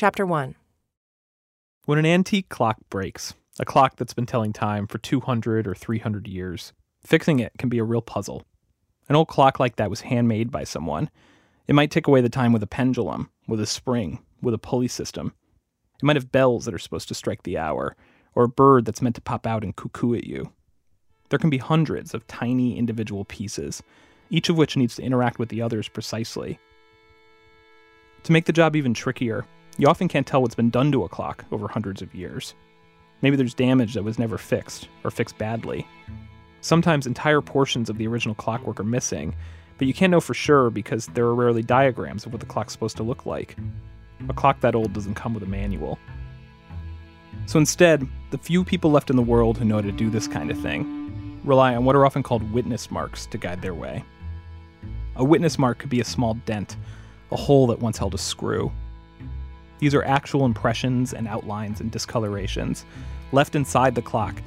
Chapter 1 When an antique clock breaks, a clock that's been telling time for 200 or 300 years, fixing it can be a real puzzle. An old clock like that was handmade by someone. It might tick away the time with a pendulum, with a spring, with a pulley system. It might have bells that are supposed to strike the hour, or a bird that's meant to pop out and cuckoo at you. There can be hundreds of tiny individual pieces, each of which needs to interact with the others precisely. To make the job even trickier, you often can't tell what's been done to a clock over hundreds of years. Maybe there's damage that was never fixed, or fixed badly. Sometimes entire portions of the original clockwork are missing, but you can't know for sure because there are rarely diagrams of what the clock's supposed to look like. A clock that old doesn't come with a manual. So instead, the few people left in the world who know how to do this kind of thing rely on what are often called witness marks to guide their way. A witness mark could be a small dent, a hole that once held a screw. These are actual impressions and outlines and discolorations left inside the clock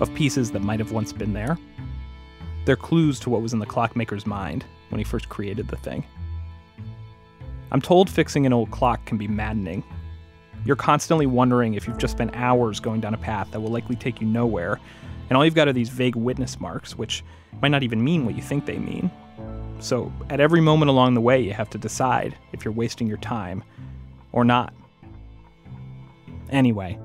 of pieces that might have once been there. They're clues to what was in the clockmaker's mind when he first created the thing. I'm told fixing an old clock can be maddening. You're constantly wondering if you've just spent hours going down a path that will likely take you nowhere, and all you've got are these vague witness marks, which might not even mean what you think they mean. So, at every moment along the way, you have to decide if you're wasting your time or not. Anyway,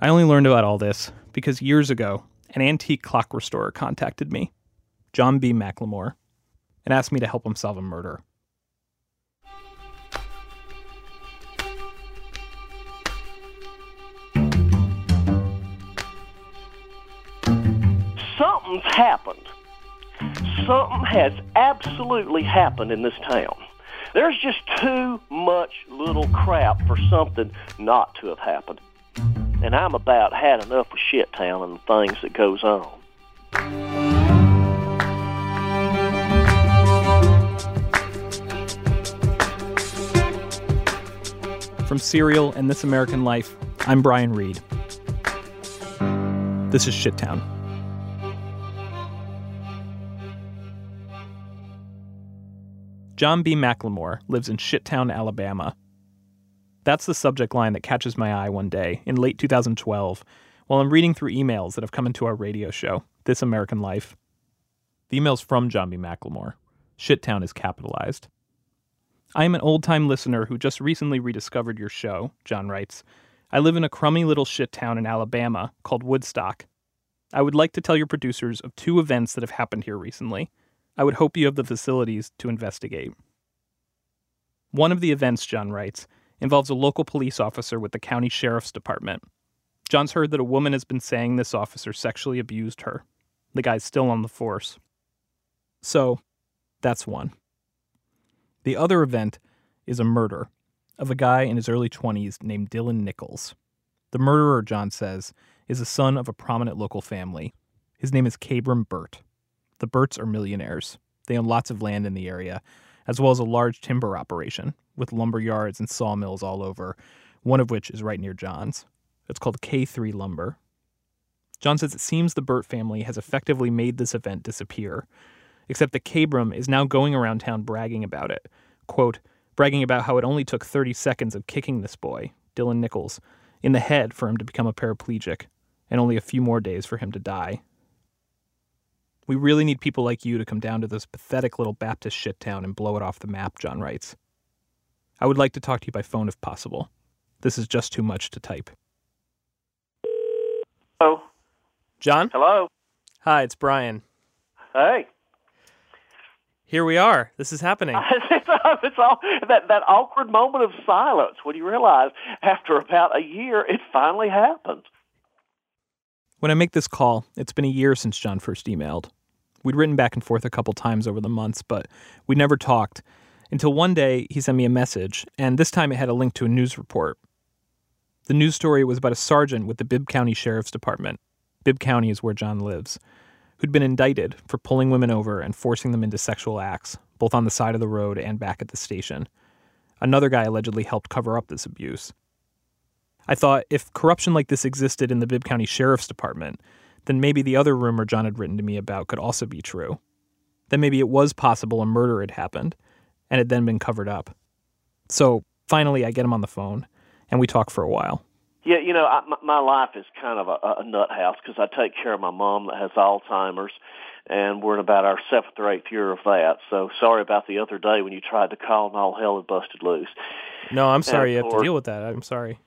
I only learned about all this because years ago, an antique clock restorer contacted me, John B. McLemore, and asked me to help him solve a murder. Something's happened. Something has absolutely happened in this town. There's just too much little crap for something not to have happened. And I'm about had enough of shit town and the things that goes on. From Serial and This American Life, I'm Brian Reed. This is Shittown. John B. McLemore lives in Shittown, Alabama. That's the subject line that catches my eye one day in late 2012 while I'm reading through emails that have come into our radio show, This American Life. The email's from John B. McLemore. Shittown is capitalized. I am an old time listener who just recently rediscovered your show, John writes. I live in a crummy little shit town in Alabama called Woodstock. I would like to tell your producers of two events that have happened here recently. I would hope you have the facilities to investigate. One of the events, John writes, involves a local police officer with the county sheriff's department. John's heard that a woman has been saying this officer sexually abused her. The guy's still on the force. So, that's one. The other event is a murder of a guy in his early 20s named Dylan Nichols. The murderer, John says, is the son of a prominent local family. His name is Kabram Burt. The Burts are millionaires. They own lots of land in the area, as well as a large timber operation with lumber yards and sawmills all over, one of which is right near John's. It's called K3 Lumber. John says it seems the Burt family has effectively made this event disappear, except that Kabram is now going around town bragging about it. Quote, bragging about how it only took 30 seconds of kicking this boy, Dylan Nichols, in the head for him to become a paraplegic, and only a few more days for him to die. We really need people like you to come down to this pathetic little Baptist shit town and blow it off the map, John writes. I would like to talk to you by phone if possible. This is just too much to type. Oh, John? hello. Hi, it's Brian. Hey. Here we are. This is happening. it's, all, it's all that that awkward moment of silence when you realize after about a year it finally happened. When I make this call, it's been a year since John first emailed. We'd written back and forth a couple times over the months, but we never talked until one day he sent me a message, and this time it had a link to a news report. The news story was about a sergeant with the Bibb County Sheriff's Department. Bibb County is where John lives, who'd been indicted for pulling women over and forcing them into sexual acts, both on the side of the road and back at the station. Another guy allegedly helped cover up this abuse. I thought if corruption like this existed in the Bibb County Sheriff's Department, then maybe the other rumor John had written to me about could also be true. Then maybe it was possible a murder had happened and had then been covered up. So finally, I get him on the phone. and we talk for a while. Yeah, you know, I, my, life is kind of a, a nut house because I take care of my mom that has Alzheimer's, and we're in about our seventh or eighth year of that. So sorry about the other day when you tried to call and all hell had busted loose. No, I'm sorry you have to deal with that. I'm sorry.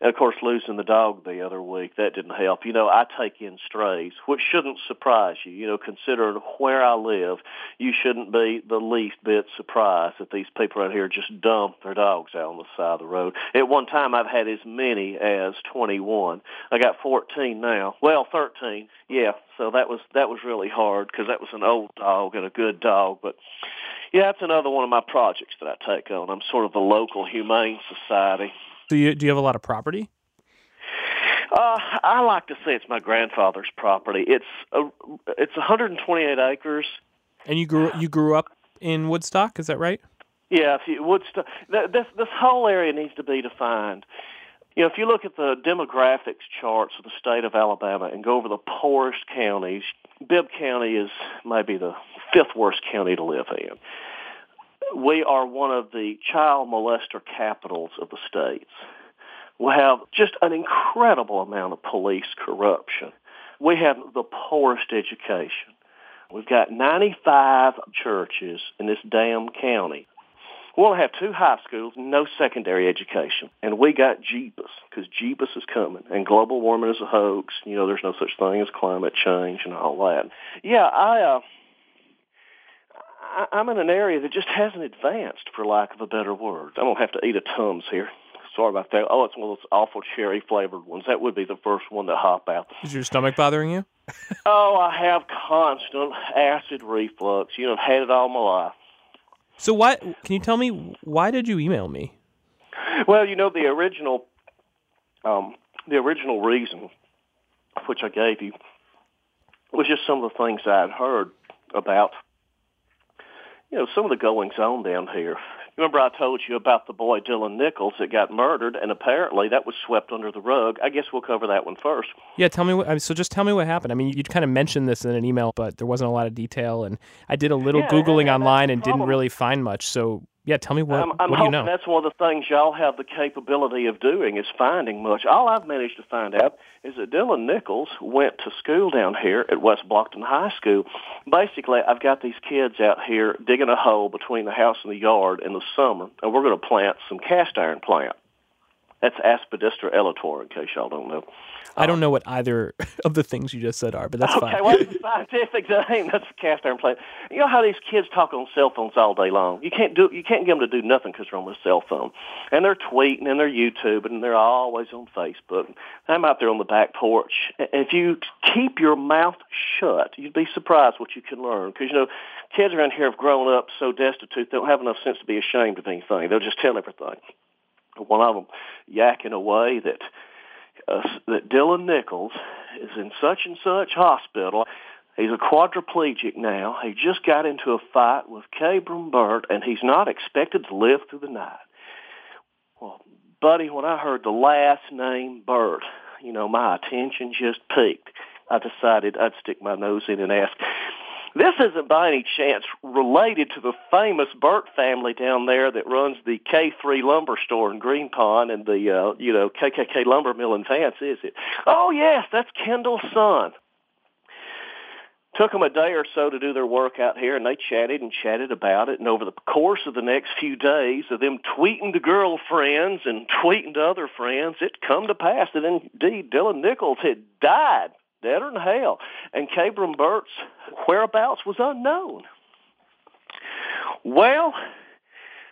And of course, losing the dog the other week, that didn't help. You know, I take in strays, which shouldn't surprise you. You know, considering where I live, you shouldn't be the least bit surprised that these people around here just dump their dogs out on the side of the road. At one time, I've had as many as 21. I got 14 now. Well, 13. Yeah, so that was that was really hard because that was an old dog and a good dog, but yeah, that's another one of my projects that I take on. I'm sort of the local humane society. Do you do you have a lot of property? Uh, I like to say it's my grandfather's property. It's a, it's 128 acres. And you grew you grew up in Woodstock, is that right? Yeah, if you Woodstock, th- this this whole area needs to be defined. You know, if you look at the demographics charts of the state of Alabama and go over the poorest counties, Bibb County is maybe the fifth worst county to live in. We are one of the child molester capitals of the states. We have just an incredible amount of police corruption. We have the poorest education. We've got 95 churches in this damn county. We only have two high schools, no secondary education, and we got Jeebus because Jeebus is coming, and global warming is a hoax. You know, there's no such thing as climate change and all that. Yeah, I, uh, I I'm in an area that just hasn't advanced, for lack of a better word. I don't have to eat a Tums here. Sorry about that. Oh, it's one of those awful cherry flavored ones. That would be the first one to hop out. Is your stomach bothering you? Oh, I have constant acid reflux. You know, I've had it all my life. So why can you tell me why did you email me? Well, you know the original, um, the original reason, which I gave you, was just some of the things I had heard about, you know, some of the goings on down here. Remember I told you about the boy Dylan Nichols that got murdered, and apparently that was swept under the rug. I guess we'll cover that one first. Yeah, tell me what. So just tell me what happened. I mean, you kind of mentioned this in an email, but there wasn't a lot of detail, and I did a little Yeah, googling online and didn't really find much. So yeah, tell me what. I'm, I'm what do you hoping know? that's one of the things y'all have the capability of doing is finding much. All I've managed to find out is that Dylan Nichols went to school down here at West Blockton High School. Basically, I've got these kids out here digging a hole between the house and the yard in the summer, and we're going to plant some cast iron plant. That's Aspidistra elatior, in case y'all don't know. I don't um, know what either of the things you just said are, but that's Okay, fine. well, it's a scientific name. That's a cast iron plate. You know how these kids talk on cell phones all day long. You can't do. You can't get them to do nothing because they're on their cell phone, and they're tweeting and they're YouTube and they're always on Facebook. I'm out there on the back porch. If you keep your mouth shut, you'd be surprised what you can learn. Because you know, kids around here have grown up so destitute they don't have enough sense to be ashamed of anything. They'll just tell everything. One of them yakking away that uh, that Dylan Nichols is in such and such hospital. He's a quadriplegic now. He just got into a fight with Kabram Burt, and he's not expected to live through the night. Well, buddy, when I heard the last name Burt, you know, my attention just peaked. I decided I'd stick my nose in and ask, this isn't by any chance related to the famous Burt family down there that runs the K3 lumber store in Green Pond and the, uh, you know, KKK lumber mill in Vance, is it? Oh, yes, that's Kendall's son. Took them a day or so to do their work out here, and they chatted and chatted about it. And over the course of the next few days of them tweeting to girlfriends and tweeting to other friends, it come to pass that indeed Dylan Nichols had died, deader than hell, and Kabram Burt's whereabouts was unknown. Well,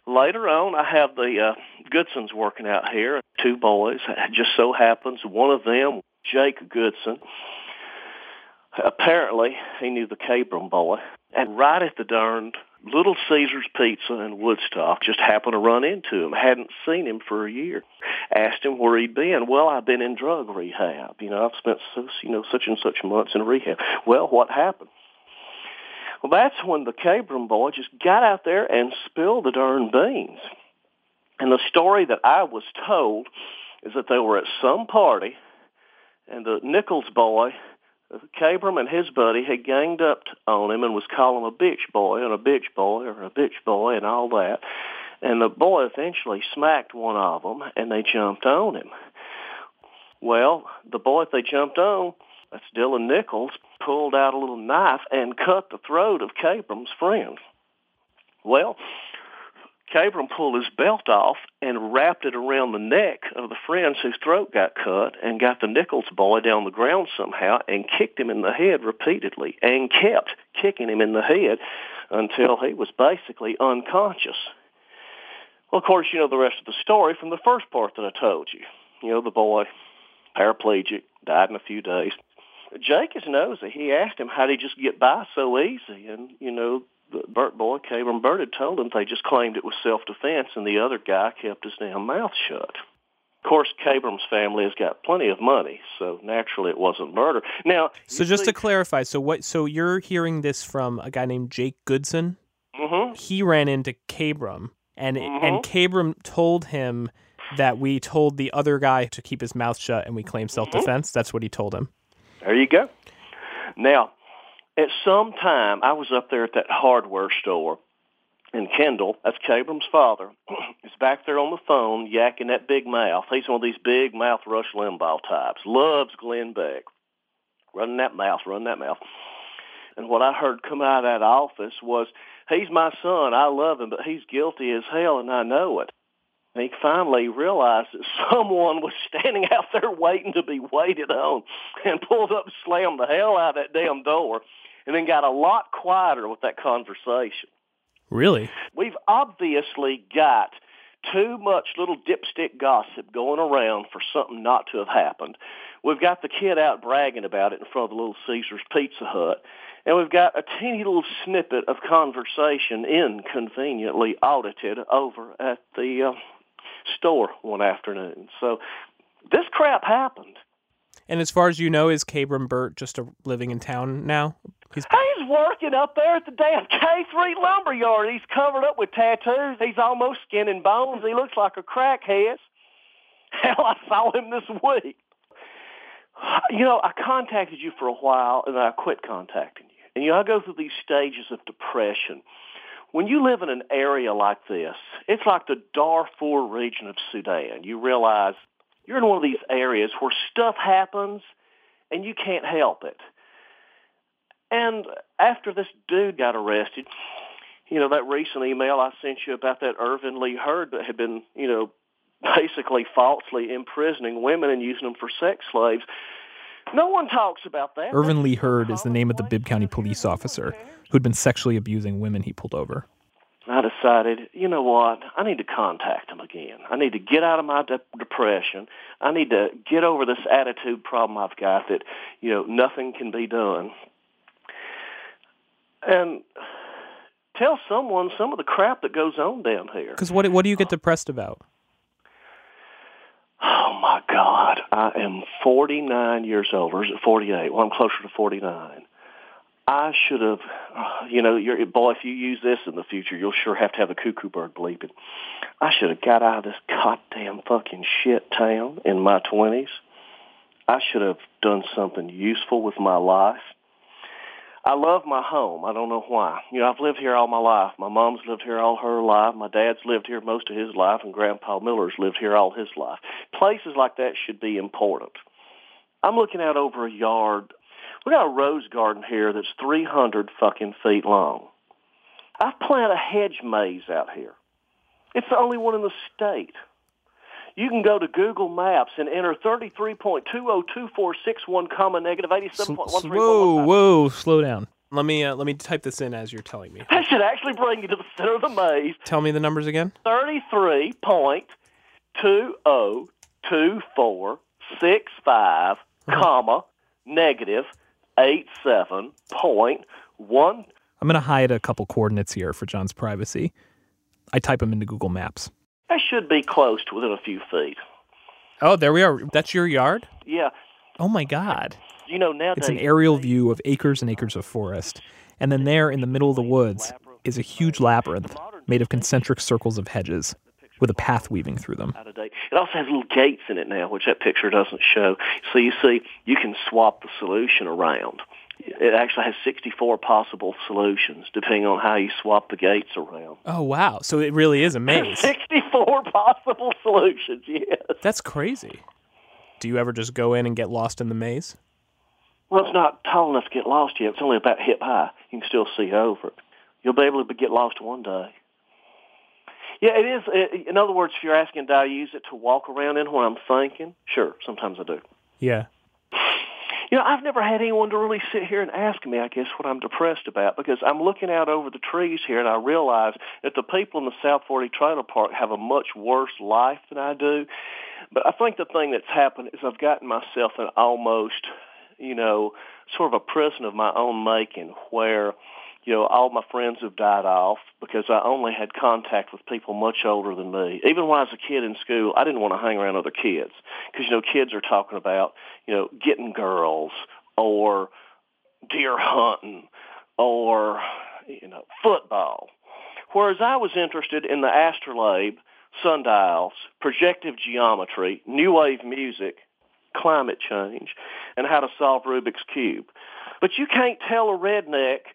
later on, I have the uh, Goodsons working out here, two boys. It just so happens one of them, Jake Goodson, apparently he knew the Kabram boy. And right at the darned Little Caesar's Pizza in Woodstock, just happened to run into him. Hadn't seen him for a year. Asked him where he'd been. Well, I've been in drug rehab. You know, I've spent so, you know such and such months in rehab. Well, what happened? Well, that's when the Kabram boy just got out there and spilled the darn beans. And the story that I was told is that they were at some party, and the Nichols boy, Kabram and his buddy, had ganged up on him and was calling him a bitch boy and a bitch boy or a bitch boy and all that. And the boy eventually smacked one of them, and they jumped on him. Well, the boy that they jumped on, that's Dylan Nichols, pulled out a little knife and cut the throat of Kabram's friend. Well, Kabram pulled his belt off and wrapped it around the neck of the friends whose throat got cut and got the Nichols boy down the ground somehow and kicked him in the head repeatedly and kept kicking him in the head until he was basically unconscious. Well, of course, you know the rest of the story from the first part that I told you. You know, the boy, paraplegic, died in a few days. Jake is nosy. He asked him how did he just get by so easy, and you know Burt boy, Kabram Burt, had told him they just claimed it was self-defense, and the other guy kept his damn mouth shut. Of course, Kabram's family has got plenty of money, so naturally it wasn't murder. Now, so just see, to clarify, so what? So you're hearing this from a guy named Jake Goodson. Mm-hmm. He ran into Kabram, and mm-hmm. and Kabram told him that we told the other guy to keep his mouth shut, and we claim self-defense. Mm-hmm. That's what he told him. There you go. Now, at some time, I was up there at that hardware store, and Kendall, that's Kabram's father, is back there on the phone yakking that big mouth. He's one of these big mouth Rush Limbaugh types. Loves Glenn Beck. Running that mouth, running that mouth. And what I heard come out of that office was, he's my son. I love him, but he's guilty as hell, and I know it. And he finally realized that someone was standing out there waiting to be waited on and pulled up and slammed the hell out of that damn door and then got a lot quieter with that conversation. Really? We've obviously got too much little dipstick gossip going around for something not to have happened. We've got the kid out bragging about it in front of the Little Caesars Pizza Hut. And we've got a teeny little snippet of conversation inconveniently audited over at the uh, store one afternoon. So this crap happened. And as far as you know, is Kabram Burt just a, living in town now? He's... He's working up there at the damn K3 lumber yard. He's covered up with tattoos. He's almost skin and bones. He looks like a crackhead. Hell, I saw him this week. You know, I contacted you for a while, and I quit contacting you. And, you know, I go through these stages of depression. When you live in an area like this, it's like the Darfur region of Sudan. You realize you're in one of these areas where stuff happens and you can't help it. And after this dude got arrested, you know, that recent email I sent you about that Irvin Lee Heard that had been, you know, basically falsely imprisoning women and using them for sex slaves. No one talks about that. Irvin Lee Heard is the name of the Bibb County police officer who'd been sexually abusing women he pulled over. I decided, you know what? I need to contact him again. I need to get out of my de- depression. I need to get over this attitude problem I've got that, you know, nothing can be done. And tell someone some of the crap that goes on down here. Because what what do you get depressed about? Oh my God! I am 49 years old, or is it 48? Well, I'm closer to 49. I should have, you know, you're, boy, if you use this in the future, you'll sure have to have a cuckoo bird bleeping. I should have got out of this goddamn fucking shit town in my 20s. I should have done something useful with my life. I love my home. I don't know why. You know, I've lived here all my life. My mom's lived here all her life. My dad's lived here most of his life, and Grandpa Miller's lived here all his life. Places like that should be important. I'm looking out over a yard we got a rose garden here that's 300 fucking feet long. I've planted a hedge maze out here. It's the only one in the state. You can go to Google Maps and enter 33.202461 comma negative 87.13. Whoa, whoa, slow down. Let me uh, let me type this in as you're telling me. That should actually bring you to the center of the maze. Tell me the numbers again. 33.202465 uh-huh. comma negative eight seven point one. I'm going to hide a couple coordinates here for John's privacy. I type them into Google Maps. I should be close to within a few feet. Oh, there we are. That's your yard? Yeah. Oh my God. You know now it's an aerial view of acres and acres of forest, and then there in the middle of the woods is a huge labyrinth made of concentric circles of hedges with a path weaving through them. It also has little gates in it now, which that picture doesn't show. So you see, you can swap the solution around. It actually has 64 possible solutions depending on how you swap the gates around. Oh wow! So it really is a maze. 64 possible solutions. Yes. That's crazy. Do you ever just go in and get lost in the maze? Well, it's not tall enough to get lost yet. It's only about hip high. You can still see over it. You'll be able to get lost one day. Yeah, it is. In other words, if you're asking, do I use it to walk around in when I'm thinking? Sure, sometimes I do. Yeah. You know, I've never had anyone to really sit here and ask me, I guess, what I'm depressed about because I'm looking out over the trees here and I realize that the people in the South 40 Trailer Park have a much worse life than I do. But I think the thing that's happened is I've gotten myself in almost, you know, sort of a prison of my own making where you know, all my friends have died off because I only had contact with people much older than me. Even when I was a kid in school, I didn't want to hang around other kids because, you know, kids are talking about, you know, getting girls or deer hunting or, you know, football. Whereas I was interested in the astrolabe, sundials, projective geometry, new wave music, climate change, and how to solve Rubik's Cube. But you can't tell a redneck –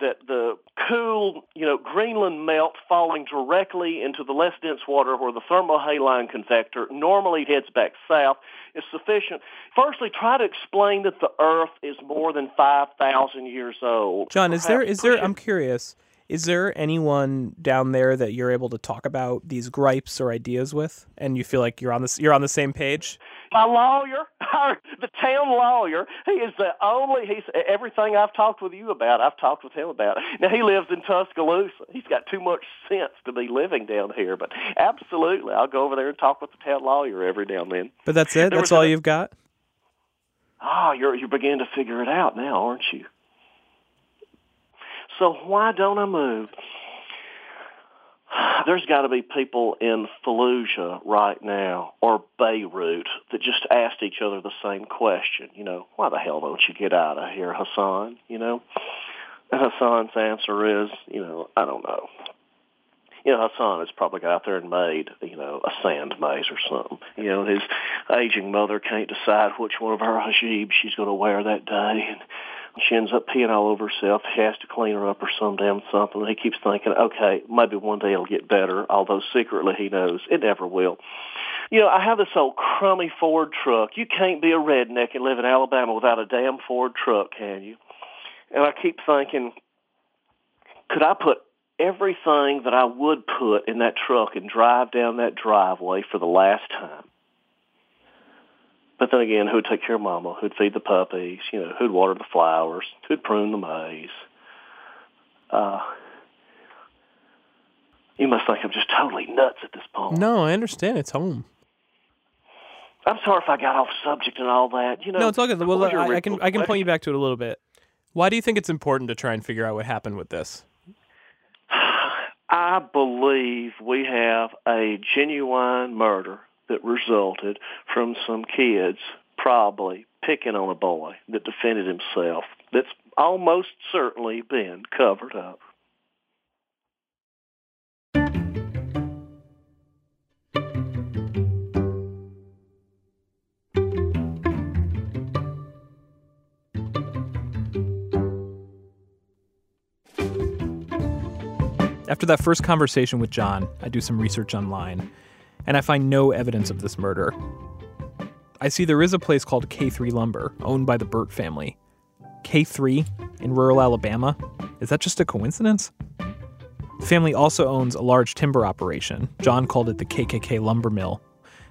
that the cool, you know, Greenland melt falling directly into the less dense water where the thermohaline convector normally heads back south is sufficient. Firstly, try to explain that the Earth is more than 5,000 years old. John, is there, is there, I'm curious, is there anyone down there that you're able to talk about these gripes or ideas with and you feel like you're on this, you're on the same page? my lawyer, the town lawyer, he is the only, he's everything I've talked with you about, I've talked with him about. Now, he lives in Tuscaloosa. He's got too much sense to be living down here, but absolutely, I'll go over there and talk with the town lawyer every now and then. But that's it? There that's all a, you've got? Oh, you're, you're beginning to figure it out now, aren't you? So why don't I move? there's got to be people in Fallujah right now or Beirut that just asked each other the same question. You know, why the hell don't you get out of here, Hassan? You know, and Hassan's answer is, you know, I don't know. You know, Hassan has probably got out there and made, you know, a sand maze or something. You know, his aging mother can't decide which one of her hijabs she's going to wear that day. And she ends up peeing all over herself. He has to clean her up or some damn something. He keeps thinking, okay, maybe one day it'll get better, although secretly he knows it never will. You know, I have this old crummy Ford truck. You can't be a redneck and live in Alabama without a damn Ford truck, can you? And I keep thinking, could I put everything that I would put in that truck and drive down that driveway for the last time? But then again, who'd take care of Mama? Who'd feed the puppies? You know, who'd water the flowers? Who'd prune the maze? Uh, you must think I'm just totally nuts at this point. No, I understand. It's home. I'm sorry if I got off subject and all that. You know, no, it's all good. Well, I, I can I can point you back to it a little bit. Why do you think it's important to try and figure out what happened with this? I believe we have a genuine murder that resulted from some kids probably picking on a boy that defended himself that's almost certainly been covered up. After that first conversation with John, I do some research online and I find no evidence of this murder. I see there is a place called K3 Lumber, owned by the Burt family. K3 in rural Alabama? Is that just a coincidence? The family also owns a large timber operation. John called it the KKK Lumber Mill,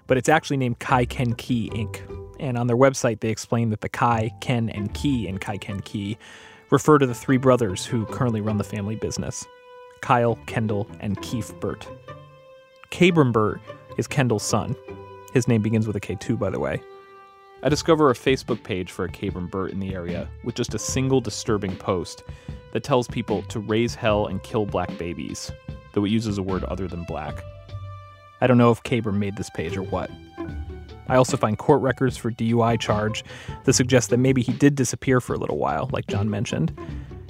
but it's actually named KyKenKee Inc. And on their website, they explain that the Ky, Ken, and Kee in KyKenKee refer to the three brothers who currently run the family business Kyle, Kendall, and Keith Burt. Kabram Burt is Kendall's son. His name begins with a K too, by the way. I discover a Facebook page for a Kabram Burt in the area with just a single disturbing post that tells people to raise hell and kill black babies, though it uses a word other than black. I don't know if Kabram made this page or what. I also find court records for DUI charge that suggest that maybe he did disappear for a little while, like John mentioned.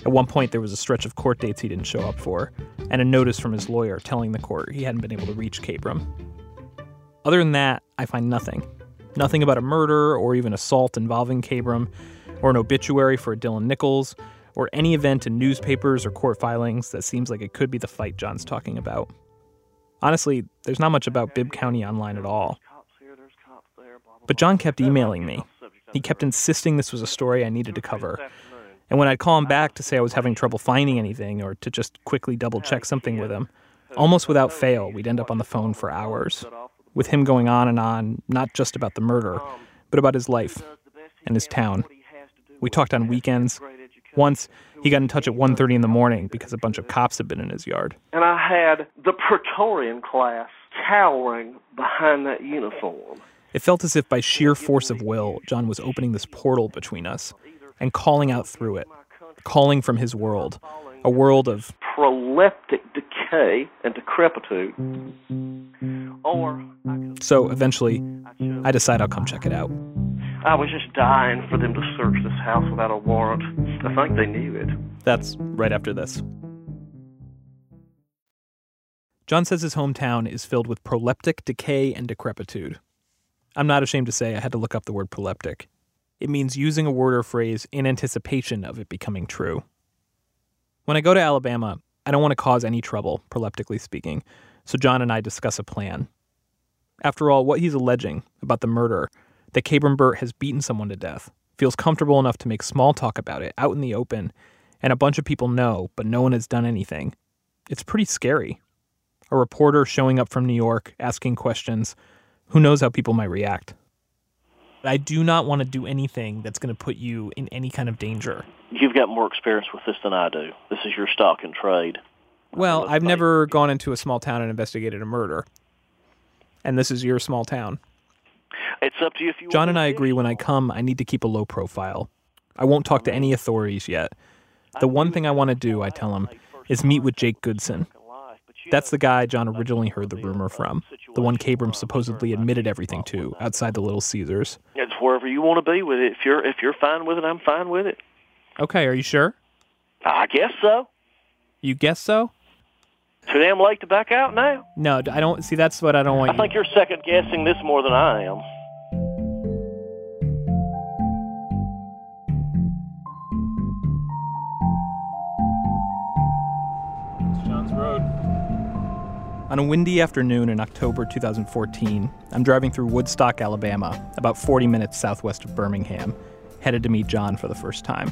At one point, there was a stretch of court dates he didn't show up for, and a notice from his lawyer telling the court he hadn't been able to reach Kabram. Other than that, I find nothing. Nothing about a murder or even assault involving Kabram, or an obituary for Dylan Nichols, or any event in newspapers or court filings that seems like it could be the fight John's talking about. Honestly, there's not much about Bibb County online at all. But John kept emailing me. He kept insisting this was a story I needed to cover. And when I'd call him back to say I was having trouble finding anything or to just quickly double check something with him, almost without fail, we'd end up on the phone for hours, with him going on and on, not just about the murder, but about his life and his town. We talked on weekends. Once, he got in touch at 1.30 in the morning because a bunch of cops had been in his yard. And I had the Praetorian class cowering behind that uniform. It felt as if by sheer force of will, John was opening this portal between us and calling out through it, calling from his world, a world of proleptic decay and decrepitude. Or so eventually, I decide I'll come check it out. I was just dying for them to search this house without a warrant. I think they knew it. That's right after this. John says his hometown is filled with proleptic decay and decrepitude. I'm not ashamed to say I had to look up the word proleptic. It means using a word or phrase in anticipation of it becoming true. When I go to Alabama, I don't want to cause any trouble, proleptically speaking, so John and I discuss a plan. After all, what he's alleging about the murder, that Kabram Burt has beaten someone to death, feels comfortable enough to make small talk about it out in the open, and a bunch of people know, but no one has done anything. It's pretty scary. A reporter showing up from New York, asking questions. Who knows how people might react? I do not want to do anything that's going to put you in any kind of danger. You've got more experience with this than I do. This is your stock and trade. Well, I've never gone into a small town and investigated a murder. And this is your small town. It's up to you if you John and I agree when I come, I need to keep a low profile. I won't talk to any authorities yet. The one thing I want to do, I tell him, is meet with Jake Goodson. That's the guy John originally heard the rumor from, the one Kabram supposedly admitted everything to outside the Little Caesars. It's wherever you want to be with it. If you're if you're fine with it, I'm fine with it. Okay, are you sure? I guess so. You guess so? Too damn late to back out now. No, I don't see. That's what I don't want. I think you're second guessing this more than I am. On a windy afternoon in October 2014, I'm driving through Woodstock, Alabama, about 40 minutes southwest of Birmingham, headed to meet John for the first time.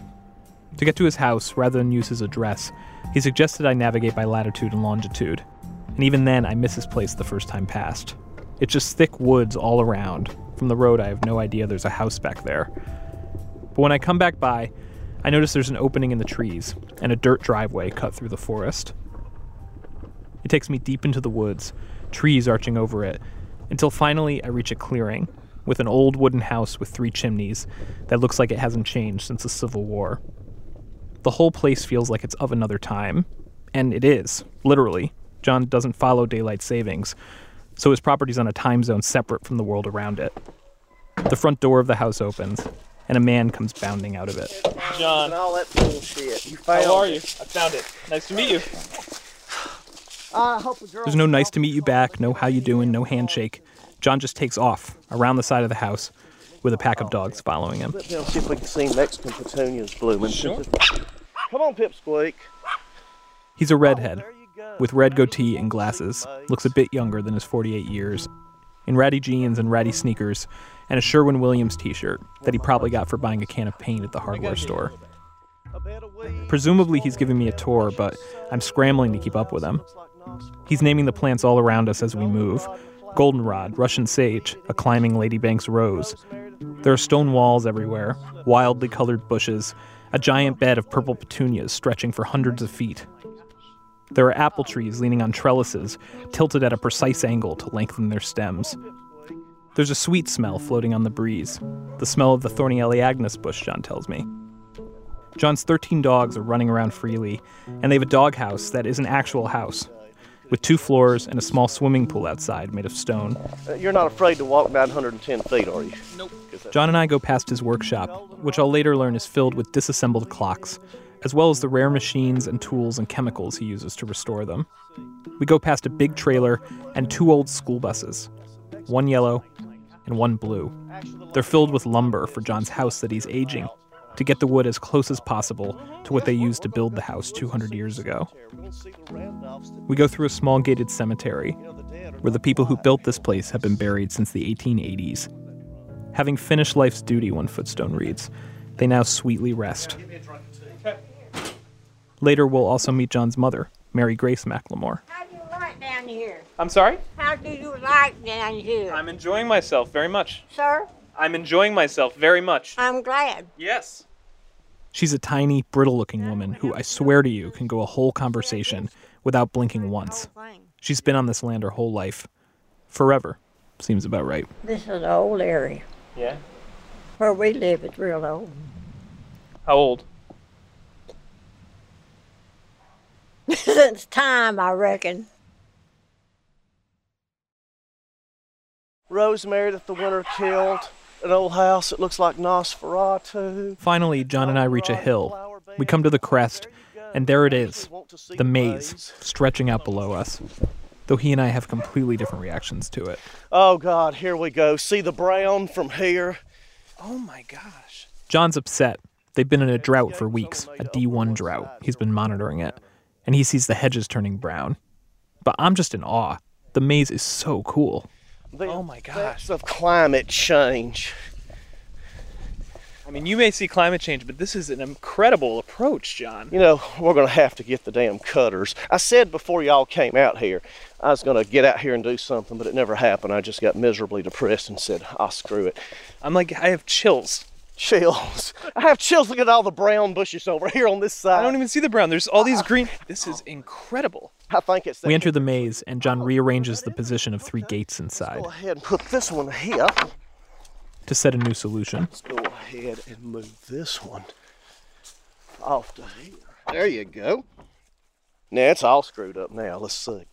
To get to his house, rather than use his address, he suggested I navigate by latitude and longitude. And even then, I miss his place the first time past. It's just thick woods all around. From the road, I have no idea there's a house back there. But when I come back by, I notice there's an opening in the trees and a dirt driveway cut through the forest. It takes me deep into the woods, trees arching over it, until finally I reach a clearing with an old wooden house with three chimneys that looks like it hasn't changed since the Civil War. The whole place feels like it's of another time, and it is, literally. John doesn't follow daylight savings, so his property's on a time zone separate from the world around it. The front door of the house opens, and a man comes bounding out of it. John. all that bullshit. You How are you? I found it. Nice to meet you. There's no nice to meet you back, no how you doing, no handshake. John just takes off around the side of the house with a pack of dogs following him. Let's see if we can see Mexican petunias blooming. Sure. Come on, Pipsqueak. He's a redhead with red goatee and glasses. Looks a bit younger than his 48 years. In ratty jeans and ratty sneakers and a Sherwin Williams t-shirt that he probably got for buying a can of paint at the hardware store. Presumably he's giving me a tour, but I'm scrambling to keep up with him. He's naming the plants all around us as we move. Goldenrod, Russian sage, a climbing Lady Banks' rose. There are stone walls everywhere, wildly colored bushes, a giant bed of purple petunias stretching for hundreds of feet. There are apple trees leaning on trellises, tilted at a precise angle to lengthen their stems. There's a sweet smell floating on the breeze, the smell of the thorny Elaeagnus bush, John tells me. John's 13 dogs are running around freely, and they have a doghouse that is an actual house, with two floors and a small swimming pool outside made of stone. Uh, you're not afraid to walk 910 feet, are you? Nope. John and I go past his workshop, which I'll later learn is filled with disassembled clocks, as well as the rare machines and tools and chemicals he uses to restore them. We go past a big trailer and two old school buses, one yellow and one blue. They're filled with lumber for John's house that he's aging. To get the wood as close as possible to what they used to build the house 200 years ago. We go through a small gated cemetery where the people who built this place have been buried since the 1880s. Having finished life's duty, one footstone reads, they now sweetly rest. Later, we'll also meet John's mother, Mary Grace McLemore. How do you like down here? I'm sorry? How do you like down here? I'm enjoying myself very much. Sir, I'm enjoying myself very much. I'm glad. Yes. She's a tiny, brittle looking woman who I swear to you can go a whole conversation without blinking once. She's been on this land her whole life. Forever. Seems about right. This is an old area. Yeah. Where we live is real old. How old? Since time, I reckon. Rosemary that the winter killed. An old house that looks like Nosferatu. Finally, John and I reach a hill. We come to the crest, and there it is the maze stretching out below us. Though he and I have completely different reactions to it. Oh God, here we go. See the brown from here. Oh my gosh. John's upset. They've been in a drought for weeks, a D1 drought. He's been monitoring it. And he sees the hedges turning brown. But I'm just in awe. The maze is so cool. The Oh my gosh of climate change. I mean, you may see climate change, but this is an incredible approach, John. You know, we're gonna have to get the damn cutters. I said before y'all came out here, I was gonna get out here and do something, but it never happened. I just got miserably depressed and said, "I'll screw it." I'm like, I have chills. Chills. I have chills. Look at all the brown bushes over here on this side. I don't even see the brown. There's all these ah. green. This is incredible. I think it's. We enter the maze, and John rearranges the position of three gates inside Go ahead and put this one here. to set a new solution. Let's go ahead and move this one off to here. There you go. Now it's all screwed up now. Let's see.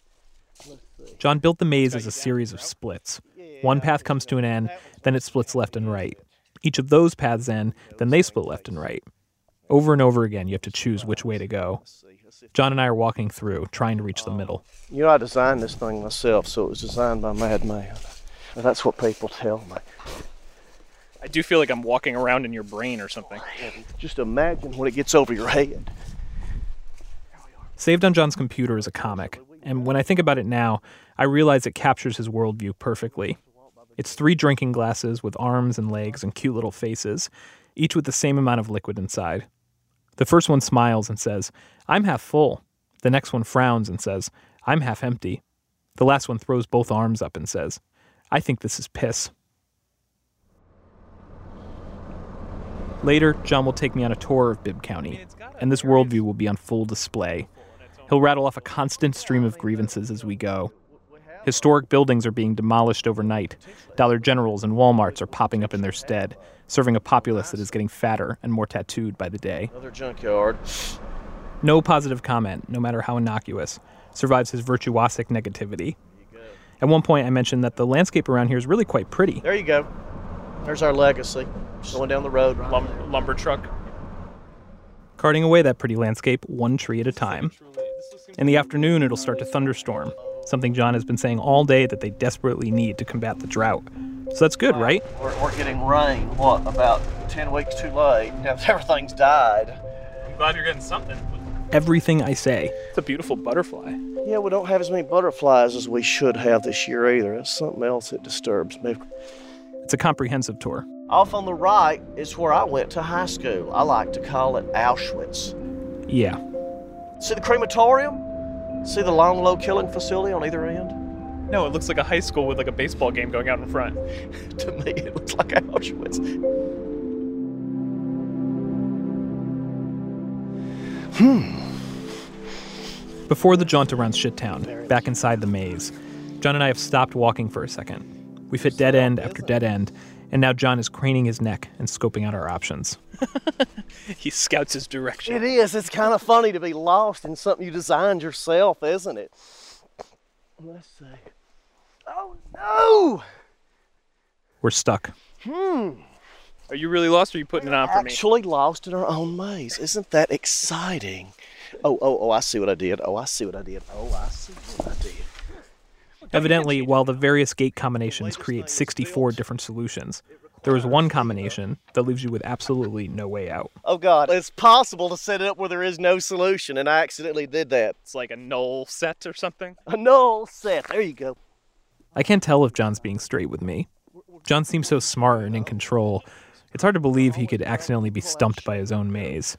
John built the maze as a series of splits. One path comes to an end, then it splits left and right. Each of those paths end, then they split left and right. Over and over again, you have to choose which way to go. John and I are walking through, trying to reach the middle. You know, I designed this thing myself, so it was designed by a Madman. That's what people tell me. I do feel like I'm walking around in your brain or something. Just imagine when it gets over your head. Saved on John's computer is a comic, and when I think about it now, I realize it captures his worldview perfectly. It's three drinking glasses with arms and legs and cute little faces, each with the same amount of liquid inside. The first one smiles and says, I'm half full. The next one frowns and says, I'm half empty. The last one throws both arms up and says, I think this is piss. Later, John will take me on a tour of Bibb County, and this worldview will be on full display. He'll rattle off a constant stream of grievances as we go. Historic buildings are being demolished overnight. Dollar Generals and Walmarts are popping up in their stead, serving a populace that is getting fatter and more tattooed by the day. Another junkyard. No positive comment, no matter how innocuous, survives his virtuosic negativity. At one point, I mentioned that the landscape around here is really quite pretty. There you go. There's our legacy. Going down the road. Lum- lumber truck. Carting away that pretty landscape one tree at a time. In the afternoon, it'll start to thunderstorm, something John has been saying all day that they desperately need to combat the drought. So that's good, right? We're, we're getting rain, what, about 10 weeks too late. Now everything's died. I'm glad you're getting something. Everything I say. It's a beautiful butterfly. Yeah, we don't have as many butterflies as we should have this year either. That's something else that disturbs me. It's a comprehensive tour. Off on the right is where I went to high school. I like to call it Auschwitz. Yeah. See the crematorium? See the long, low killing facility on either end? No, it looks like a high school with like a baseball game going out in front. to me, it looks like a Auschwitz. Hmm. Before the jaunt around Shittown, back inside the maze, John and I have stopped walking for a second. We've hit dead end after dead end, and now John is craning his neck and scoping out our options. he scouts his direction. It is. It's kind of funny to be lost in something you designed yourself, isn't it? Let's see. Oh, no! We're stuck. Hmm. Are you really lost or are you putting it on for me? Actually lost in our own maze. Isn't that exciting? Oh, oh, oh, I see what I did. Oh, I see what I did. Oh, I see what I did. Evidently, while the various gate combinations create 64 different solutions, there is one combination that leaves you with absolutely no way out. Oh God, it's possible to set it up where there is no solution, and I accidentally did that. It's like a null set or something. A null set. There you go. I can't tell if John's being straight with me. John seems so smart and in control. It's hard to believe he could accidentally be stumped by his own maze.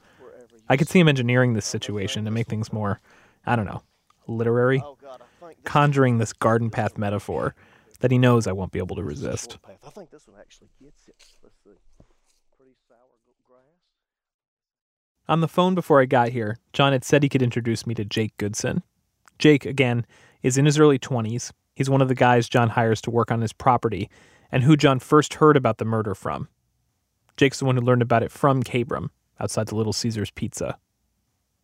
I could see him engineering this situation to make things more, I don't know, literary, oh, God, I think this conjuring this garden path metaphor that he knows I won't be able to resist. I think this one actually gets it. Let's see. Pretty sour grass. On the phone before I got here, John had said he could introduce me to Jake Goodson. Jake, again, is in his early 20s. He's one of the guys John hires to work on his property and who John first heard about the murder from. Jake's the one who learned about it from Kabram, outside the Little Caesars Pizza.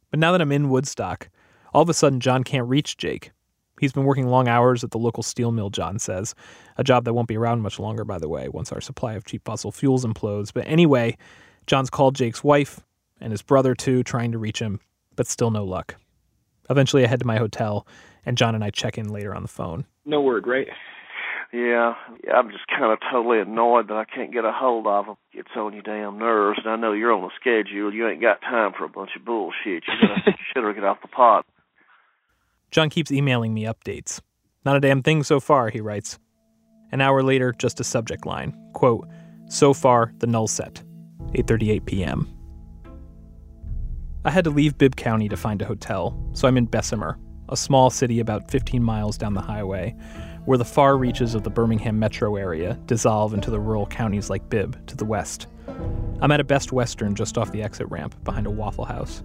But now that I'm in Woodstock, all of a sudden John can't reach Jake. He's been working long hours at the local steel mill, John says, a job that won't be around much longer, by the way, once our supply of cheap fossil fuels implodes. But anyway, John's called Jake's wife and his brother too, trying to reach him, but still no luck. Eventually, I head to my hotel, and John and I check in later on the phone. No word, right? Yeah, yeah, I'm just kind of totally annoyed that I can't get a hold of him. It's on your damn nerves, and I know you're on a schedule. You ain't got time for a bunch of bullshit. You gotta shit or get off the pot. John keeps emailing me updates. Not a damn thing so far, he writes. An hour later, just a subject line. Quote, so far, the null set. 8.38 p.m. I had to leave Bibb County to find a hotel, so I'm in Bessemer, a small city about 15 miles down the highway, where the far reaches of the Birmingham metro area dissolve into the rural counties like Bibb to the west. I'm at a Best Western just off the exit ramp behind a Waffle House.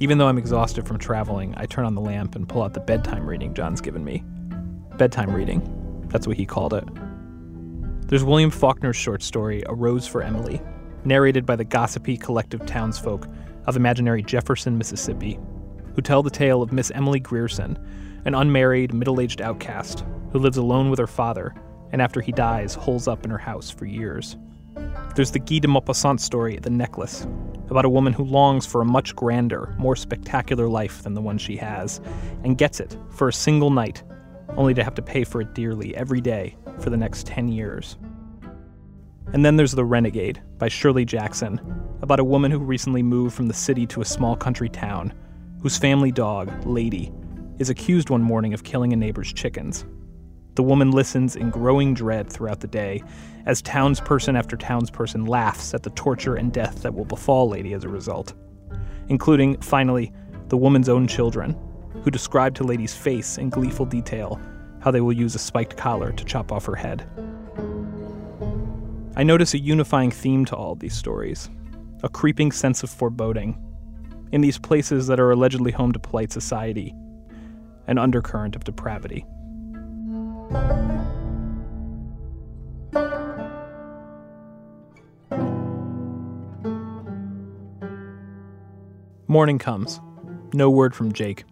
Even though I'm exhausted from traveling, I turn on the lamp and pull out the bedtime reading John's given me. Bedtime reading. That's what he called it. There's William Faulkner's short story, A Rose for Emily, narrated by the gossipy collective townsfolk of imaginary Jefferson, Mississippi, who tell the tale of Miss Emily Grierson, an unmarried, middle aged outcast who lives alone with her father and after he dies, holes up in her house for years. There's the Guy de Maupassant story, The Necklace, about a woman who longs for a much grander, more spectacular life than the one she has, and gets it for a single night, only to have to pay for it dearly every day for the next 10 years. And then there's The Renegade by Shirley Jackson, about a woman who recently moved from the city to a small country town, whose family dog, Lady, is accused one morning of killing a neighbor's chickens. The woman listens in growing dread throughout the day as townsperson after townsperson laughs at the torture and death that will befall Lady as a result, including, finally, the woman's own children, who describe to Lady's face in gleeful detail how they will use a spiked collar to chop off her head. I notice a unifying theme to all these stories a creeping sense of foreboding. In these places that are allegedly home to polite society, an undercurrent of depravity. Morning comes. No word from Jake.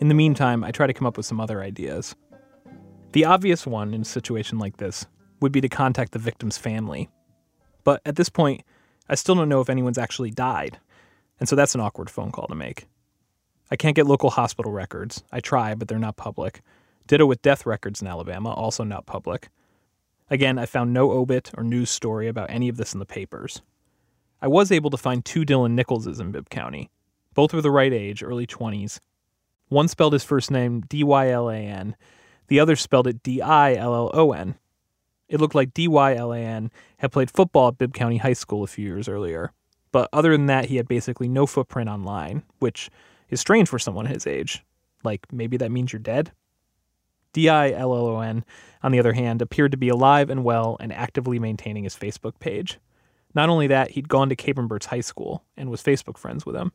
In the meantime, I try to come up with some other ideas. The obvious one in a situation like this would be to contact the victim's family. But at this point, I still don't know if anyone's actually died, and so that's an awkward phone call to make. I can't get local hospital records. I try, but they're not public. Ditto with death records in Alabama, also not public. Again, I found no obit or news story about any of this in the papers. I was able to find two Dylan Nicholses in Bibb County. Both were the right age, early 20s. One spelled his first name D Y L A N, the other spelled it D I L L O N. It looked like D Y L A N had played football at Bibb County High School a few years earlier. But other than that, he had basically no footprint online, which is strange for someone his age. Like, maybe that means you're dead? D I L L O N, on the other hand, appeared to be alive and well and actively maintaining his Facebook page. Not only that, he'd gone to Kabram Burt's high school and was Facebook friends with him,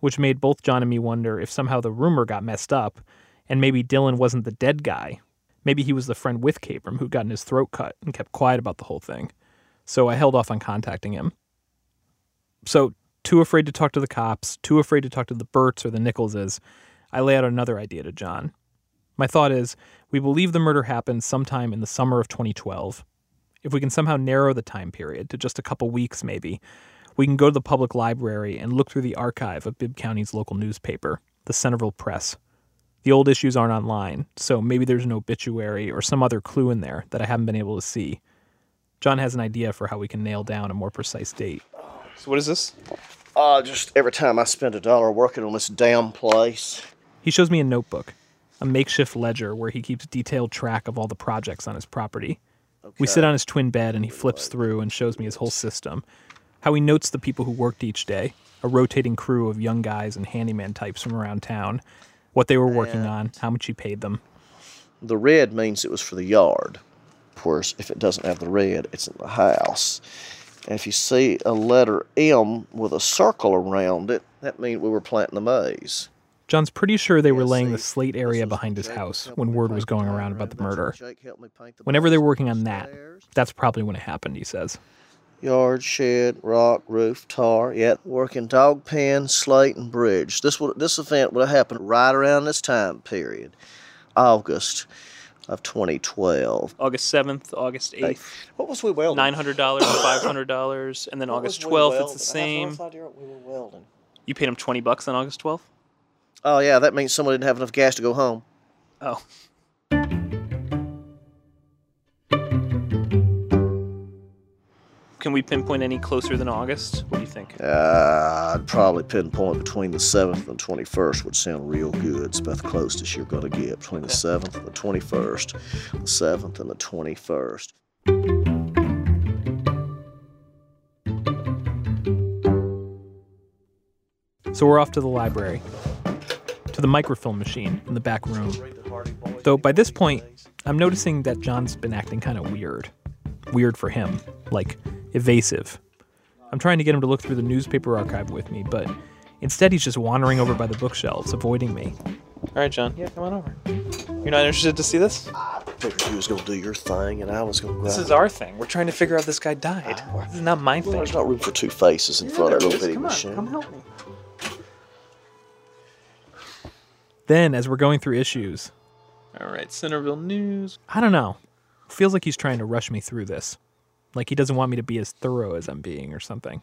which made both John and me wonder if somehow the rumor got messed up and maybe Dylan wasn't the dead guy. Maybe he was the friend with Kabram who'd gotten his throat cut and kept quiet about the whole thing. So I held off on contacting him. So, too afraid to talk to the cops, too afraid to talk to the Burts or the Nicholses, I lay out another idea to John. My thought is we believe the murder happened sometime in the summer of 2012. If we can somehow narrow the time period to just a couple weeks, maybe, we can go to the public library and look through the archive of Bibb County's local newspaper, the Centreville Press. The old issues aren't online, so maybe there's an obituary or some other clue in there that I haven't been able to see. John has an idea for how we can nail down a more precise date. So what is this? Uh, just every time I spend a dollar working on this damn place. He shows me a notebook, a makeshift ledger where he keeps detailed track of all the projects on his property. We sit on his twin bed and he flips through and shows me his whole system. How he notes the people who worked each day, a rotating crew of young guys and handyman types from around town, what they were working on, how much he paid them. The red means it was for the yard. Of course, if it doesn't have the red, it's in the house. And if you see a letter M with a circle around it, that means we were planting the maize. John's pretty sure they were laying the slate area behind his house when word was going around about the murder. Jake helped me paint the Whenever they were working on that, that's probably when it happened, he says. Yard, shed, rock, roof, tar. Yep, working dog pen, slate, and bridge. This would this event would have happened right around this time period, August of 2012. August 7th, August 8th. What was we welding? $900, $500, and then What August was we 12th, it's the I have same. no idea what we were welding. You paid him 20 bucks on August 12th? Oh yeah, that means someone didn't have enough gas to go home. Oh. Can we pinpoint any closer than August? What do you think? Uh, I'd probably pinpoint between the 7th and 21st would sound real good. It's about the closest you're going to get between the 7th and the 21st. The 7th and the 21st. So we're off to the library, to the microfilm machine in the back room. Though by this point, I'm noticing that John's been acting kind of weird. Weird for him, like evasive. I'm trying to get him to look through the newspaper archive with me, but instead he's just wandering over by the bookshelves, avoiding me. All right, John. Yeah, come on over. You're not interested to see this? I Figured you was going to do your thing and I was going to go This is our thing. We're trying to figure out this guy died. This is not my Well, thing. there's not room for two faces in front of a little bitty Come on, machine. come help me. Then, as we're going through issues, All right, Centreville News. I don't know. Feels like he's trying to rush me through this. Like he doesn't want me to be as thorough as I'm being or something.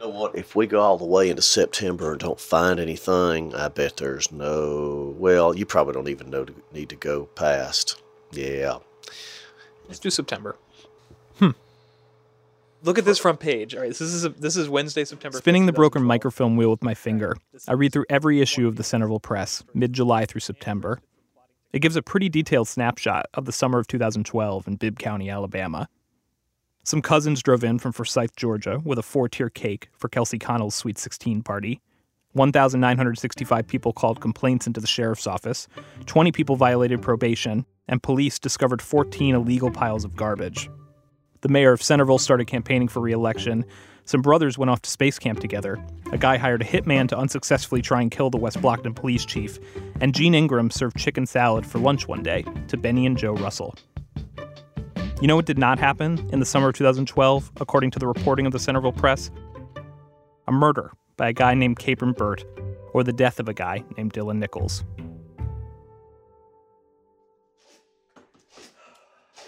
You know what? If we go all the way into September and don't find anything, I bet there's no. Well, you probably don't even know to, need to go past. Yeah. Let's do September. Hmm. Look at this front page. All right, this is this is Wednesday, September. Spinning 5th, the broken microfilm wheel with my finger, I read through every issue of the Centreville Press, mid July through September. It gives a pretty detailed snapshot of the summer of 2012 in Bibb County, Alabama. Some cousins drove in from Forsyth, Georgia, with a four tier cake for Kelsey Connell's Sweet 16 party. 1,965 people called complaints into the sheriff's office, 20 people violated probation, and police discovered 14 illegal piles of garbage. The mayor of Centreville started campaigning for re election. Some brothers went off to space camp together. A guy hired a hitman to unsuccessfully try and kill the West Blockton police chief. And Gene Ingram served chicken salad for lunch one day to Benny and Joe Russell. You know what did not happen in the summer of 2012, according to the reporting of the Centreville Press? A murder by a guy named Kabram Burt, or the death of a guy named Dylan Nichols.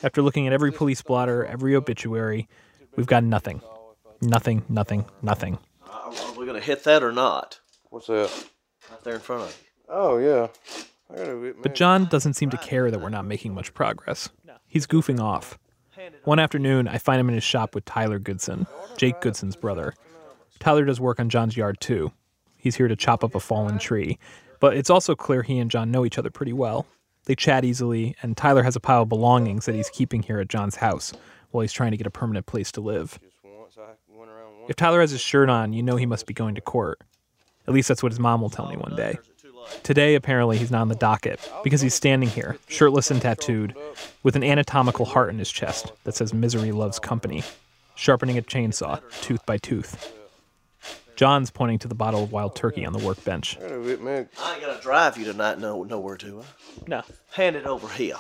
After looking at every police blotter, every obituary, we've got nothing. Nothing, nothing, nothing. Are we going to hit that or not? What's that? Right there in front of you. Oh yeah. I gotta admit, But John doesn't seem to care that we're not making much progress. He's goofing off. One afternoon, I find him in his shop with Tyler Goodson, Jake Goodson's brother. Tyler does work on John's yard too. He's here to chop up a fallen tree. But it's also clear he and John know each other pretty well. They chat easily, and Tyler has a pile of belongings that he's keeping here at John's house while he's trying to get a permanent place to live. If Tyler has his shirt on, you know he must be going to court. At least that's what his mom will tell me one day. Today, apparently, he's not on the docket because he's standing here, shirtless and tattooed, with an anatomical heart in his chest that says Misery Loves Company, sharpening a chainsaw, tooth by tooth. John's pointing to the bottle of wild turkey on the workbench. I gotta admit, man, I ain't going to drive you tonight no, nowhere to. I? No. Hand it over here.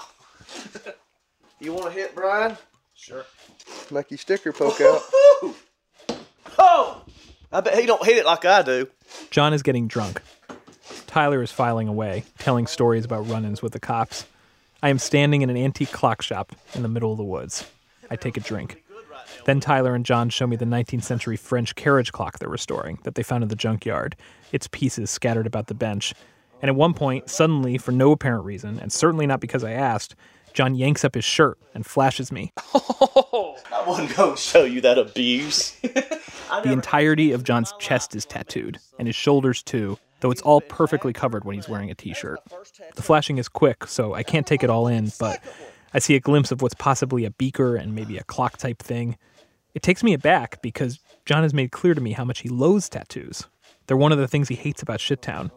you want to hit, Brian? Sure. Make your sticker poke out. Oh! I bet he don't hit it like I do. John is getting drunk. Tyler is filing away, telling stories about run ins with the cops. I am standing in an antique clock shop in the middle of the woods. I take a drink. Then Tyler and John show me the 19th century French carriage clock they're restoring that they found in the junkyard, its pieces scattered about the bench. And at one point, suddenly, for no apparent reason, and certainly not because I asked, John yanks up his shirt and flashes me. I wasn't going to show you that abuse. The entirety of John's chest is tattooed, and his shoulders too, though it's all perfectly covered when he's wearing a t shirt. The flashing is quick, so I can't take it all in, but I see a glimpse of what's possibly a beaker and maybe a clock type thing. It takes me aback because John has made clear to me how much he loathes tattoos. They're one of the things he hates about Shittown.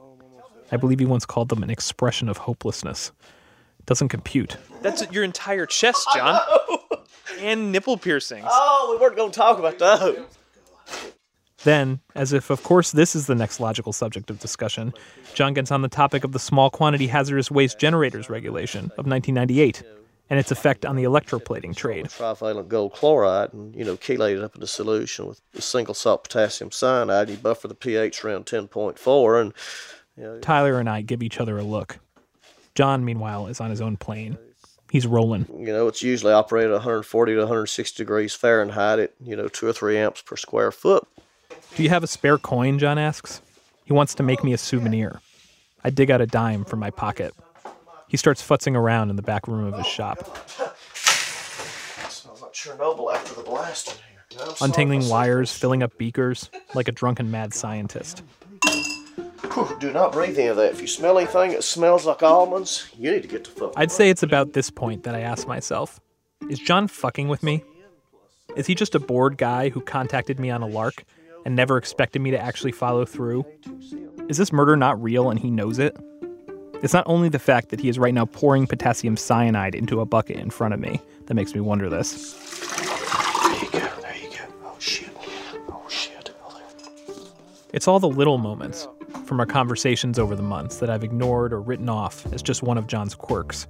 I believe he once called them an expression of hopelessness. Doesn't compute. That's your entire chest, John. And nipple piercings. oh, we weren't going to talk about those. Then, as if of course this is the next logical subject of discussion, John gets on the topic of the Small Quantity Hazardous Waste Generators Regulation of 1998 and its effect on the electroplating trade. Trivalent gold chloride and, you know, chelate it up in a solution with a single salt potassium cyanide. You buffer the pH around 10.4 and, you know, Tyler and I give each other a look. John, meanwhile, is on his own plane. He's rolling. you know, it's usually operated at 140 to 160 degrees Fahrenheit at, you know, two or three amps per square foot. Do you have a spare coin? John asks. He wants to make me a souvenir. I dig out a dime from my pocket. He starts futzing around in the back room of his oh, shop, Smells like Chernobyl after the blast in here. Sorry untangling wires, filling up beakers, like a drunken mad scientist. Do not breathe any of that. If you smell anything that smells like almonds, you need to get the fuck. I'd say it's about this point that I ask myself Is John fucking with me? Is he just a bored guy who contacted me on a lark and never expected me to actually follow through? Is this murder not real and he knows it? It's not only the fact that he is right now pouring potassium cyanide into a bucket in front of me that makes me wonder this. There you go. There you go. Oh shit. Oh shit. Oh. It's all the little moments from our conversations over the months that I've ignored or written off as just one of John's quirks.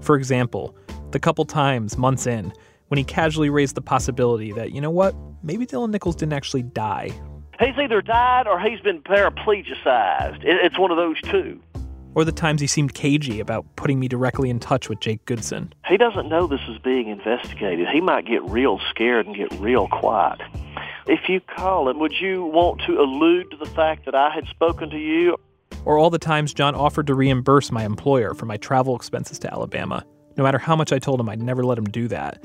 For example, the couple times, months in, when he casually raised the possibility that, you know what, maybe Dylan Nichols didn't actually die. He's either died or he's been paraplegicized. It's one of those two. Or the times he seemed cagey about putting me directly in touch with Jake Goodson. He doesn't know this is being investigated. He might get real scared and get real quiet. If you call him, would you want to allude to the fact that I had spoken to you? Or all the times John offered to reimburse my employer for my travel expenses to Alabama, no matter how much I told him I'd never let him do that,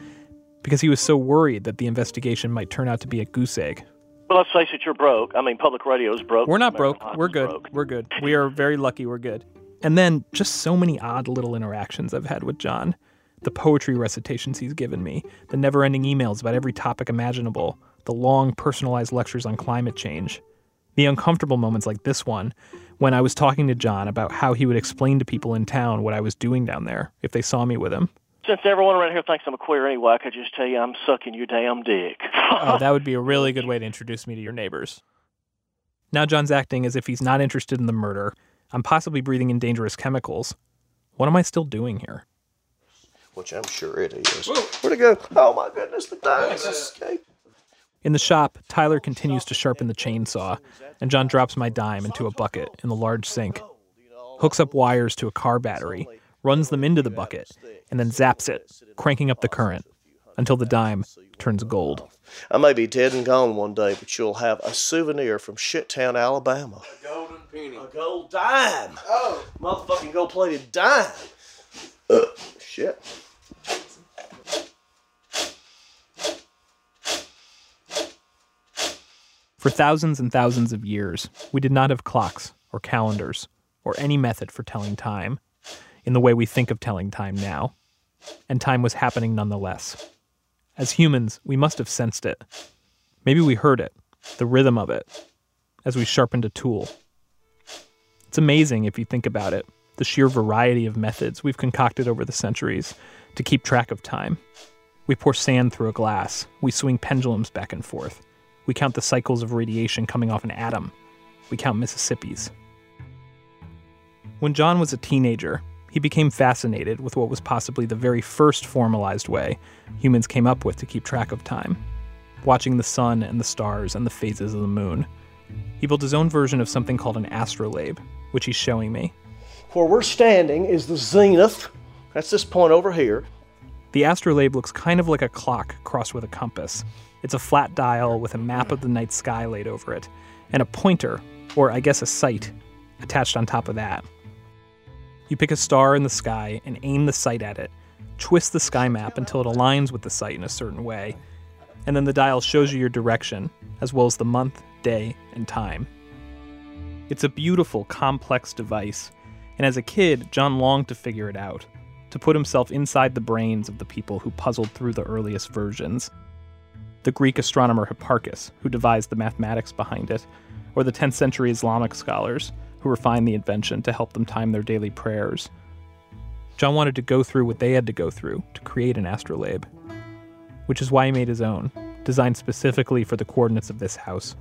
because he was so worried that the investigation might turn out to be a goose egg. Well, let's face it, you're broke. I mean, public radio's broke. We're not broke. We're good. broke. We're good. We are very lucky. We're good. And then just so many odd little interactions I've had with John. The poetry recitations he's given me, the never ending emails about every topic imaginable, the long personalized lectures on climate change, the uncomfortable moments like this one, when I was talking to John about how he would explain to people in town what I was doing down there if they saw me with him. Since everyone around here thinks I'm a queer anyway, I could just tell you I'm sucking your damn dick. Oh, that would be a really good way to introduce me to your neighbors. Now John's acting as if he's not interested in the murder. I'm possibly breathing in dangerous chemicals. What am I still doing here? Which I'm sure it is. Where'd it go? Oh my goodness, the dimes escaped. In the shop, Tyler continues to sharpen the chainsaw, and John drops my dime into a bucket in the large sink, hooks up wires to a car battery, runs them into the bucket, and then zaps it, cranking up the current until the dime turns gold. I may be dead and gone one day, but you'll have a souvenir from Shittown, Alabama. A penny. A gold dime. Oh. Motherfucking gold plated dime. Uh, shit. For thousands and thousands of years, we did not have clocks or calendars or any method for telling time in the way we think of telling time now. And time was happening nonetheless. As humans, we must have sensed it. Maybe we heard it, the rhythm of it, as we sharpened a tool. It's amazing if you think about it, the sheer variety of methods we've concocted over the centuries to keep track of time. We pour sand through a glass, we swing pendulums back and forth. We count the cycles of radiation coming off an atom. We count Mississippis. When John was a teenager, he became fascinated with what was possibly the very first formalized way humans came up with to keep track of time watching the sun and the stars and the phases of the moon. He built his own version of something called an astrolabe, which he's showing me. Where we're standing is the zenith. That's this point over here. The astrolabe looks kind of like a clock crossed with a compass. It's a flat dial with a map of the night sky laid over it, and a pointer, or I guess a sight, attached on top of that. You pick a star in the sky and aim the sight at it, twist the sky map until it aligns with the sight in a certain way, and then the dial shows you your direction, as well as the month, day, and time. It's a beautiful, complex device, and as a kid, John longed to figure it out, to put himself inside the brains of the people who puzzled through the earliest versions. The Greek astronomer Hipparchus, who devised the mathematics behind it, or the 10th century Islamic scholars, who refined the invention to help them time their daily prayers. John wanted to go through what they had to go through to create an astrolabe, which is why he made his own, designed specifically for the coordinates of this house.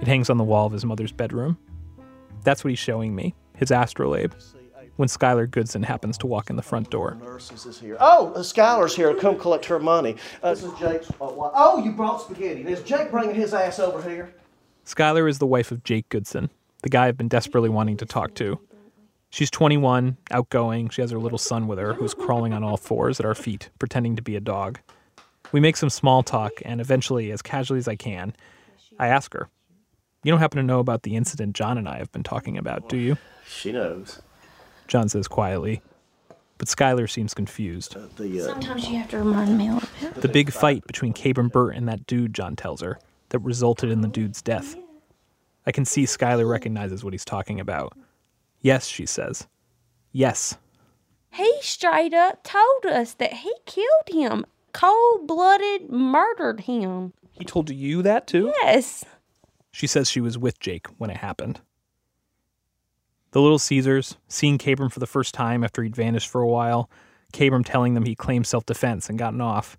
It hangs on the wall of his mother's bedroom. That's what he's showing me, his astrolabe, when Skylar Goodson happens to walk in the front door. Nurses is here. Oh, uh, Skylar's here come collect her money. Uh, this is Jake's. Uh, oh, you brought spaghetti. Is Jake bringing his ass over here? Skylar is the wife of Jake Goodson, the guy I've been desperately wanting to talk to. She's 21, outgoing. She has her little son with her, who's crawling on all fours at our feet, pretending to be a dog. We make some small talk, and eventually, as casually as I can, I ask her, You don't happen to know about the incident John and I have been talking about, do you? She knows. John says quietly. But Skylar seems confused. The uh, Sometimes you have to remind me of it. The big fight between Kabram Burt and that dude, John tells her, that resulted in the dude's death. I can see Skylar recognizes what he's talking about. Yes, she says. Yes. He straight up told us that he killed him, cold blooded murdered him. He told you that too? Yes. She says she was with Jake when it happened. The Little Caesars, seeing Kabram for the first time after he'd vanished for a while, Kabram telling them he claimed self defense and gotten off.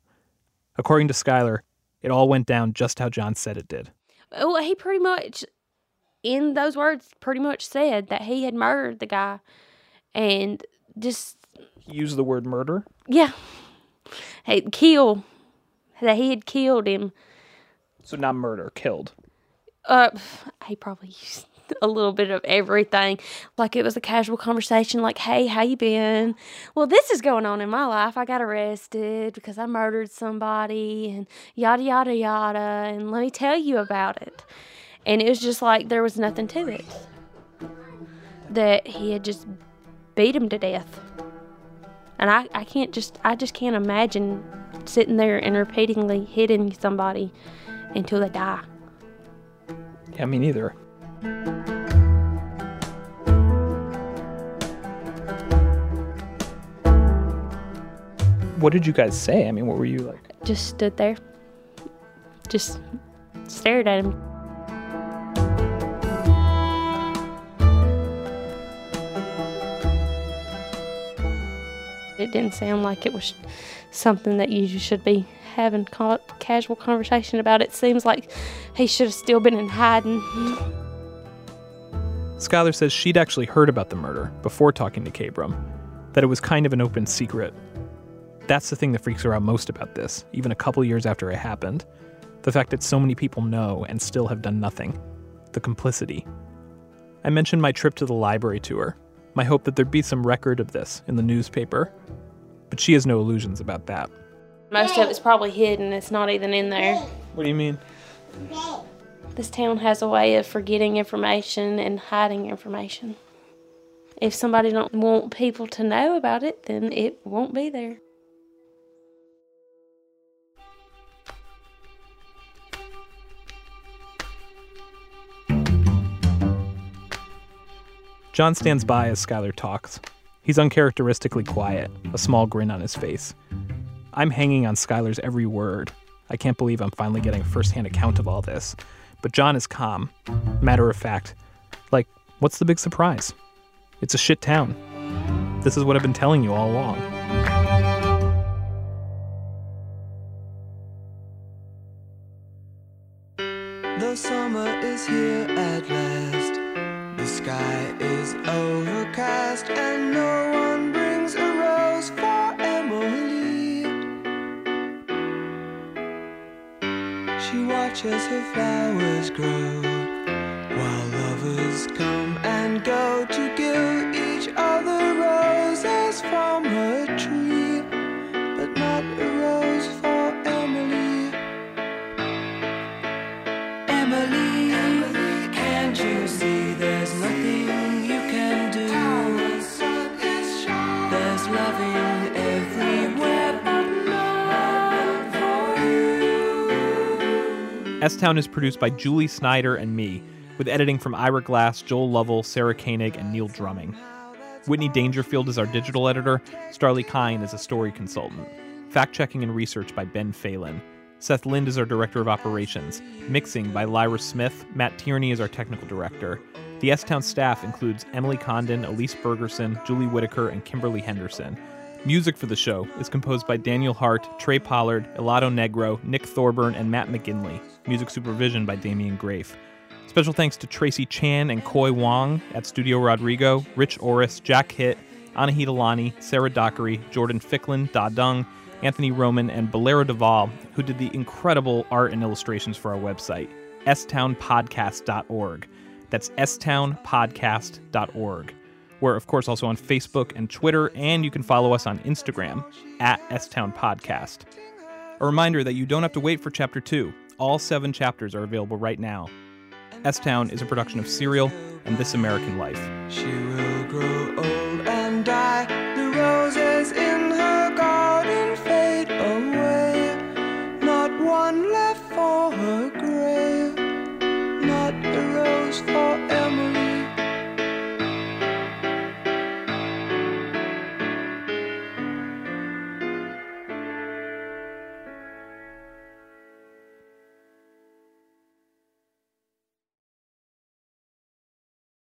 According to Skylar, it all went down just how John said it did. Well, he pretty much, in those words, pretty much said that he had murdered the guy. And just, He used the word murder. yeah, he kill, that he had killed him. So not murder, killed. Uh, he probably used a little bit of everything. Like it was a casual conversation, like, "Hey, how you been?" Well, this is going on in my life. I got arrested because I murdered somebody, and yada yada yada. And let me tell you about it. And it was just like there was nothing to it. That he had just beat him to death. And I, I can't just I just can't imagine sitting there and repeatedly hitting somebody until they die. Yeah, me neither. What did you guys say? I mean, what were you like? just stood there, just stared at him. It didn't sound like it was something that you should be having ca- casual conversation about. It seems like he should have still been in hiding. Skylar says she'd actually heard about the murder before talking to Kabram, that it was kind of an open secret. That's the thing that freaks her out most about this, even a couple years after it happened. The fact that so many people know and still have done nothing. The complicity. I mentioned my trip to the library tour, my hope that there'd be some record of this in the newspaper. But she has no illusions about that. Most of it's probably hidden. It's not even in there. What do you mean? This town has a way of forgetting information and hiding information. If somebody don't want people to know about it, then it won't be there. John stands by as Skylar talks. He's uncharacteristically quiet, a small grin on his face. I'm hanging on Skylar's every word. I can't believe I'm finally getting a firsthand account of all this. But John is calm, matter of fact. Like, what's the big surprise? It's a shit town. This is what I've been telling you all along. The summer is here at last. The sky is overcast, and no She watches her flowers grow while lovers come and go to give S Town is produced by Julie Snyder and me, with editing from Ira Glass, Joel Lovell, Sarah Koenig, and Neil Drumming. Whitney Dangerfield is our digital editor. Starlee Kine is a story consultant. Fact checking and research by Ben Phelan. Seth Lind is our director of operations. Mixing by Lyra Smith. Matt Tierney is our technical director. The S Town staff includes Emily Condon, Elise Bergerson, Julie Whitaker, and Kimberly Henderson. Music for the show is composed by Daniel Hart, Trey Pollard, Helado Negro, Nick Thorburn, and Matt McGinley. Music supervision by Damien Graef. Special thanks to Tracy Chan and Koi Wong at Studio Rodrigo, Rich Orris, Jack Hitt, Anahita Lani, Sarah Dockery, Jordan Ficklin, Da Dung, Anthony Roman, and Valero Doval, who did the incredible art and illustrations for our website, stownpodcast.org. That's stownpodcast.org. We're, of course, also on Facebook and Twitter, and you can follow us on Instagram at S Town Podcast. A reminder that you don't have to wait for Chapter 2. All seven chapters are available right now. S Town is a production of Serial and This American Life. She will grow old and die. The roses